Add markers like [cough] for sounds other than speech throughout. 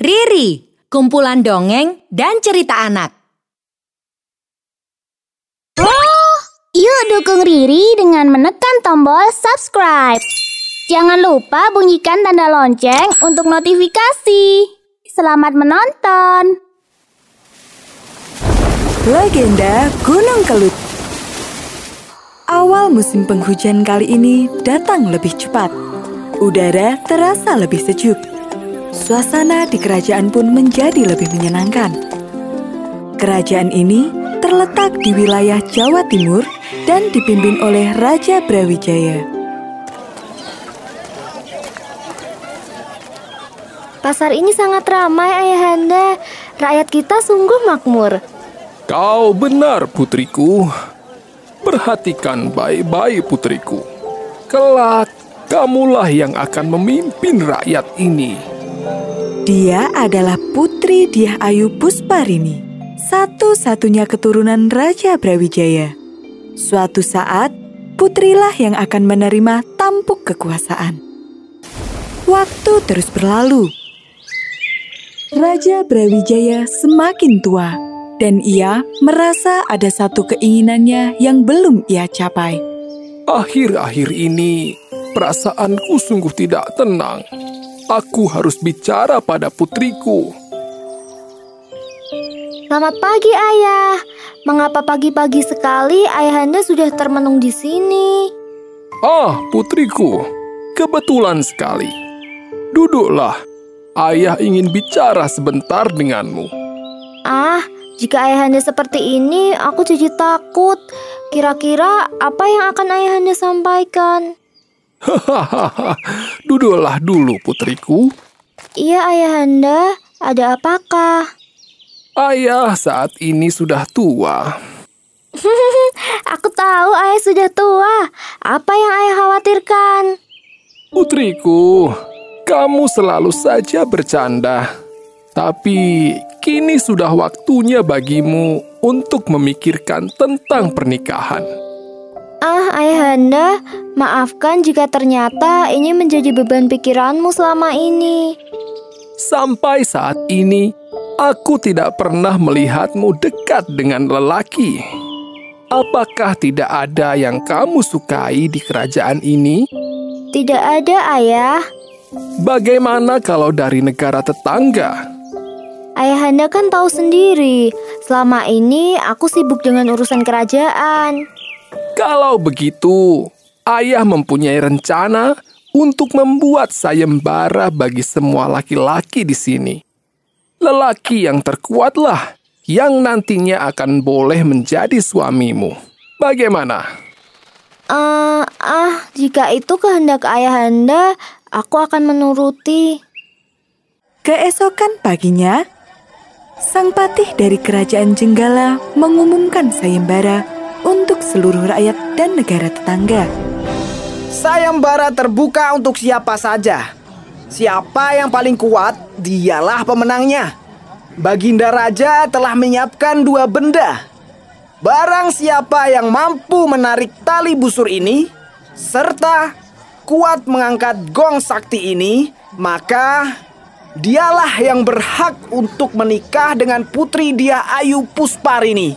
Riri, kumpulan dongeng dan cerita anak. Yuk dukung Riri dengan menekan tombol subscribe. Jangan lupa bunyikan tanda lonceng untuk notifikasi. Selamat menonton. Legenda Gunung Kelut Awal musim penghujan kali ini datang lebih cepat. Udara terasa lebih sejuk. Suasana di kerajaan pun menjadi lebih menyenangkan. Kerajaan ini terletak di wilayah Jawa Timur dan dipimpin oleh Raja Brawijaya. Pasar ini sangat ramai ayahanda. Rakyat kita sungguh makmur. Kau benar, putriku. Perhatikan baik-baik, putriku. Kelak, kamulah yang akan memimpin rakyat ini. Dia adalah Putri Diah Ayu Pusparini, satu-satunya keturunan Raja Brawijaya. Suatu saat, putrilah yang akan menerima tampuk kekuasaan. Waktu terus berlalu. Raja Brawijaya semakin tua, dan ia merasa ada satu keinginannya yang belum ia capai. Akhir-akhir ini, perasaanku sungguh tidak tenang. Aku harus bicara pada putriku. Selamat pagi ayah. Mengapa pagi-pagi sekali ayahanda sudah termenung di sini? Ah, putriku, kebetulan sekali. Duduklah, ayah ingin bicara sebentar denganmu. Ah, jika ayahanda seperti ini, aku jadi takut. Kira-kira apa yang akan ayahanda sampaikan? Hahaha, [laughs] duduklah dulu putriku. Iya ayahanda, ada apakah? Ayah saat ini sudah tua. [laughs] Aku tahu ayah sudah tua. Apa yang ayah khawatirkan? Putriku, kamu selalu saja bercanda. Tapi kini sudah waktunya bagimu untuk memikirkan tentang pernikahan. Ah, ayahanda, maafkan jika ternyata ini menjadi beban pikiranmu selama ini. Sampai saat ini, aku tidak pernah melihatmu dekat dengan lelaki. Apakah tidak ada yang kamu sukai di kerajaan ini? Tidak ada, ayah. Bagaimana kalau dari negara tetangga? Ayahanda kan tahu sendiri, selama ini aku sibuk dengan urusan kerajaan. Kalau begitu, ayah mempunyai rencana untuk membuat sayembara bagi semua laki-laki di sini. Lelaki yang terkuatlah yang nantinya akan boleh menjadi suamimu. Bagaimana? Ah, ah, jika itu kehendak ayahanda, aku akan menuruti. Keesokan paginya, sang patih dari kerajaan Jenggala mengumumkan sayembara untuk seluruh rakyat dan negara tetangga. Sayembara terbuka untuk siapa saja. Siapa yang paling kuat, dialah pemenangnya. Baginda Raja telah menyiapkan dua benda. Barang siapa yang mampu menarik tali busur ini, serta kuat mengangkat gong sakti ini, maka dialah yang berhak untuk menikah dengan putri dia Ayu Pusparini.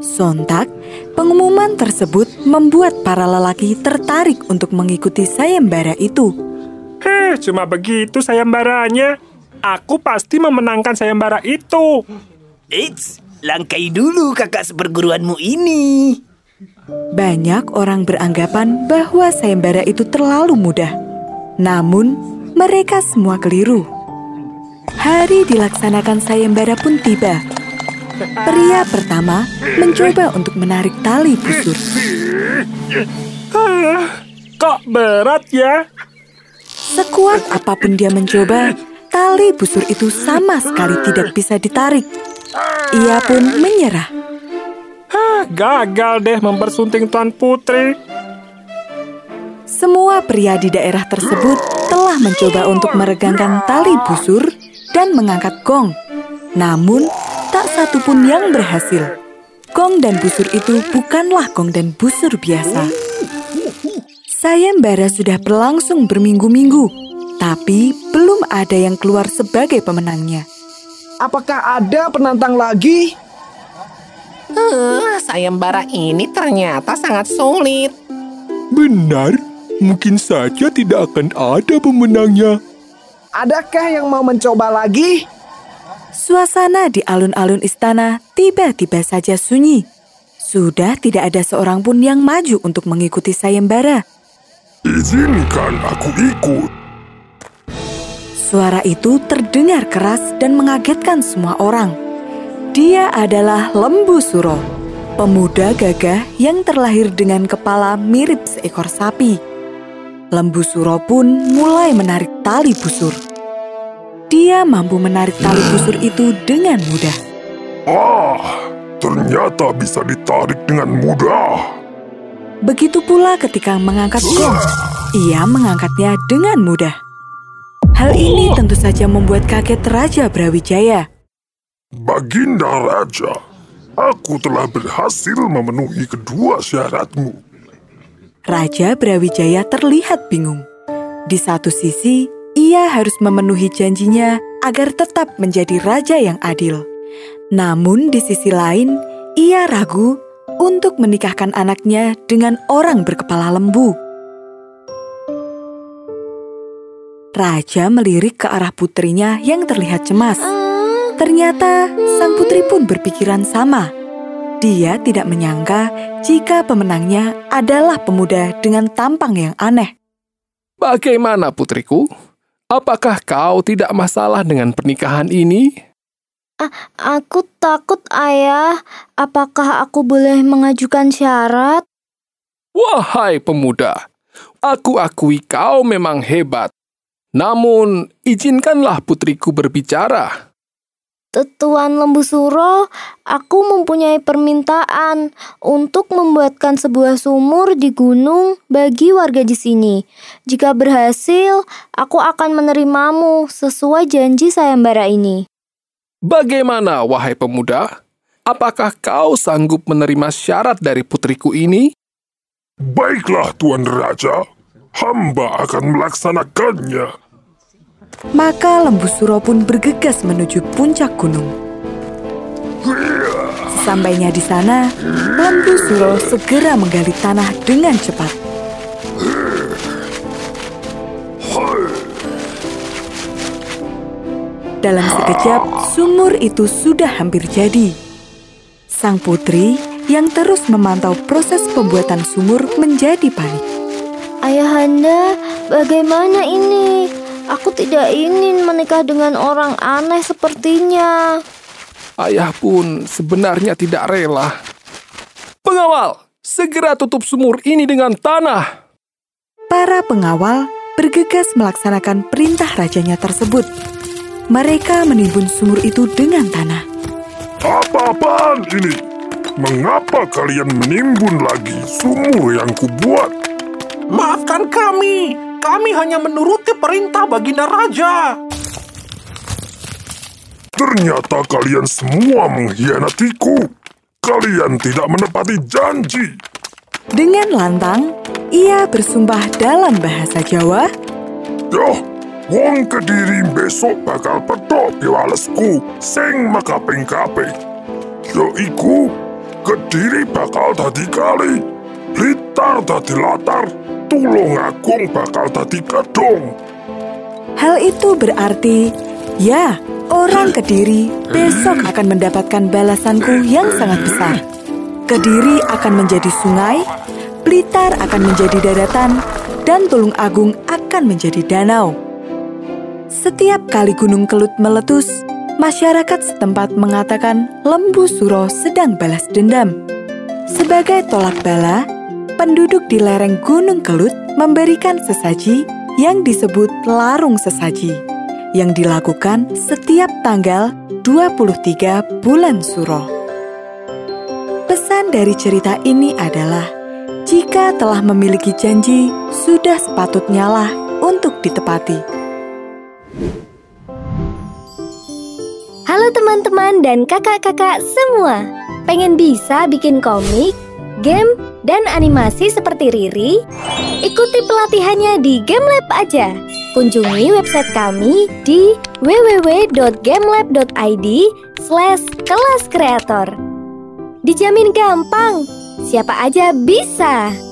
Sontak, pengumuman tersebut membuat para lelaki tertarik untuk mengikuti sayembara itu. Heh, cuma begitu sayembaranya. Aku pasti memenangkan sayembara itu. Eits, langkai dulu kakak seperguruanmu ini. Banyak orang beranggapan bahwa sayembara itu terlalu mudah. Namun, mereka semua keliru. Hari dilaksanakan sayembara pun tiba. Pria pertama mencoba untuk menarik tali busur. Hah, kok berat ya? Sekuat apa pun dia mencoba, tali busur itu sama sekali tidak bisa ditarik. Ia pun menyerah. Hah, gagal deh mempersunting Tuan Putri. Semua pria di daerah tersebut telah mencoba untuk meregangkan tali busur dan mengangkat gong. Namun, tak satu pun yang berhasil. Gong dan busur itu bukanlah gong dan busur biasa. Sayembara sudah berlangsung berminggu-minggu. Tapi belum ada yang keluar sebagai pemenangnya. Apakah ada penantang lagi? Uh, sayembara ini ternyata sangat sulit. Benar, mungkin saja tidak akan ada pemenangnya. Adakah yang mau mencoba lagi? Suasana di alun-alun istana tiba-tiba saja sunyi. Sudah tidak ada seorang pun yang maju untuk mengikuti sayembara. Izinkan aku ikut. Suara itu terdengar keras dan mengagetkan semua orang. Dia adalah Lembu Suro, pemuda gagah yang terlahir dengan kepala mirip seekor sapi. Lembu Suro pun mulai menarik tali busur. Dia mampu menarik tali busur itu dengan mudah. Ah, ternyata bisa ditarik dengan mudah. Begitu pula ketika mengangkat gong, ia mengangkatnya dengan mudah. Hal ini tentu saja membuat kaget Raja Brawijaya. Baginda Raja, aku telah berhasil memenuhi kedua syaratmu. Raja Brawijaya terlihat bingung. Di satu sisi, ia harus memenuhi janjinya agar tetap menjadi raja yang adil. Namun di sisi lain, ia ragu untuk menikahkan anaknya dengan orang berkepala lembu. Raja melirik ke arah putrinya yang terlihat cemas. Ternyata sang putri pun berpikiran sama. Dia tidak menyangka jika pemenangnya adalah pemuda dengan tampang yang aneh. Bagaimana putriku? Apakah kau tidak masalah dengan pernikahan ini? Aku takut, Ayah. Apakah aku boleh mengajukan syarat? Wahai pemuda, aku akui kau memang hebat. Namun, izinkanlah putriku berbicara. Tuan Lembu Suro, aku mempunyai permintaan untuk membuatkan sebuah sumur di gunung bagi warga di sini. Jika berhasil, aku akan menerimamu sesuai janji sayembara ini. Bagaimana, wahai pemuda? Apakah kau sanggup menerima syarat dari putriku ini? Baiklah, Tuan Raja. Hamba akan melaksanakannya. Maka lembu suro pun bergegas menuju puncak gunung. Sesampainya di sana, lembu suro segera menggali tanah dengan cepat. Dalam sekejap, sumur itu sudah hampir jadi. Sang putri yang terus memantau proses pembuatan sumur menjadi panik. Ayahanda, bagaimana ini? Aku tidak ingin menikah dengan orang aneh sepertinya. Ayah pun sebenarnya tidak rela. Pengawal, segera tutup sumur ini dengan tanah. Para pengawal bergegas melaksanakan perintah rajanya tersebut. Mereka menimbun sumur itu dengan tanah. Apa-apaan ini? Mengapa kalian menimbun lagi sumur yang kubuat? Maafkan kami, kami hanya menuruti perintah Baginda Raja. Ternyata kalian semua mengkhianatiku. Kalian tidak menepati janji. Dengan lantang, ia bersumpah dalam bahasa Jawa. Yoh, wong kediri besok bakal petok piwalesku sing makaping-kaping. Yaiku, kediri bakal dadi kali, blitar dadi latar, tulung agung bakal dadi gedung. Hal itu berarti, ya, orang Kediri besok akan mendapatkan balasanku yang sangat besar. Kediri akan menjadi sungai, Blitar akan menjadi daratan, dan Tulung Agung akan menjadi danau. Setiap kali Gunung Kelut meletus, masyarakat setempat mengatakan Lembu Suro sedang balas dendam. Sebagai tolak bala, penduduk di lereng Gunung Kelut memberikan sesaji yang disebut larung sesaji, yang dilakukan setiap tanggal 23 bulan Suro. Pesan dari cerita ini adalah, jika telah memiliki janji, sudah sepatutnya lah untuk ditepati. Halo teman-teman dan kakak-kakak semua. Pengen bisa bikin komik, game, dan animasi seperti Riri? Ikuti pelatihannya di Game Lab aja. Kunjungi website kami di www.gamelab.id slash kelas kreator. Dijamin gampang, siapa aja bisa.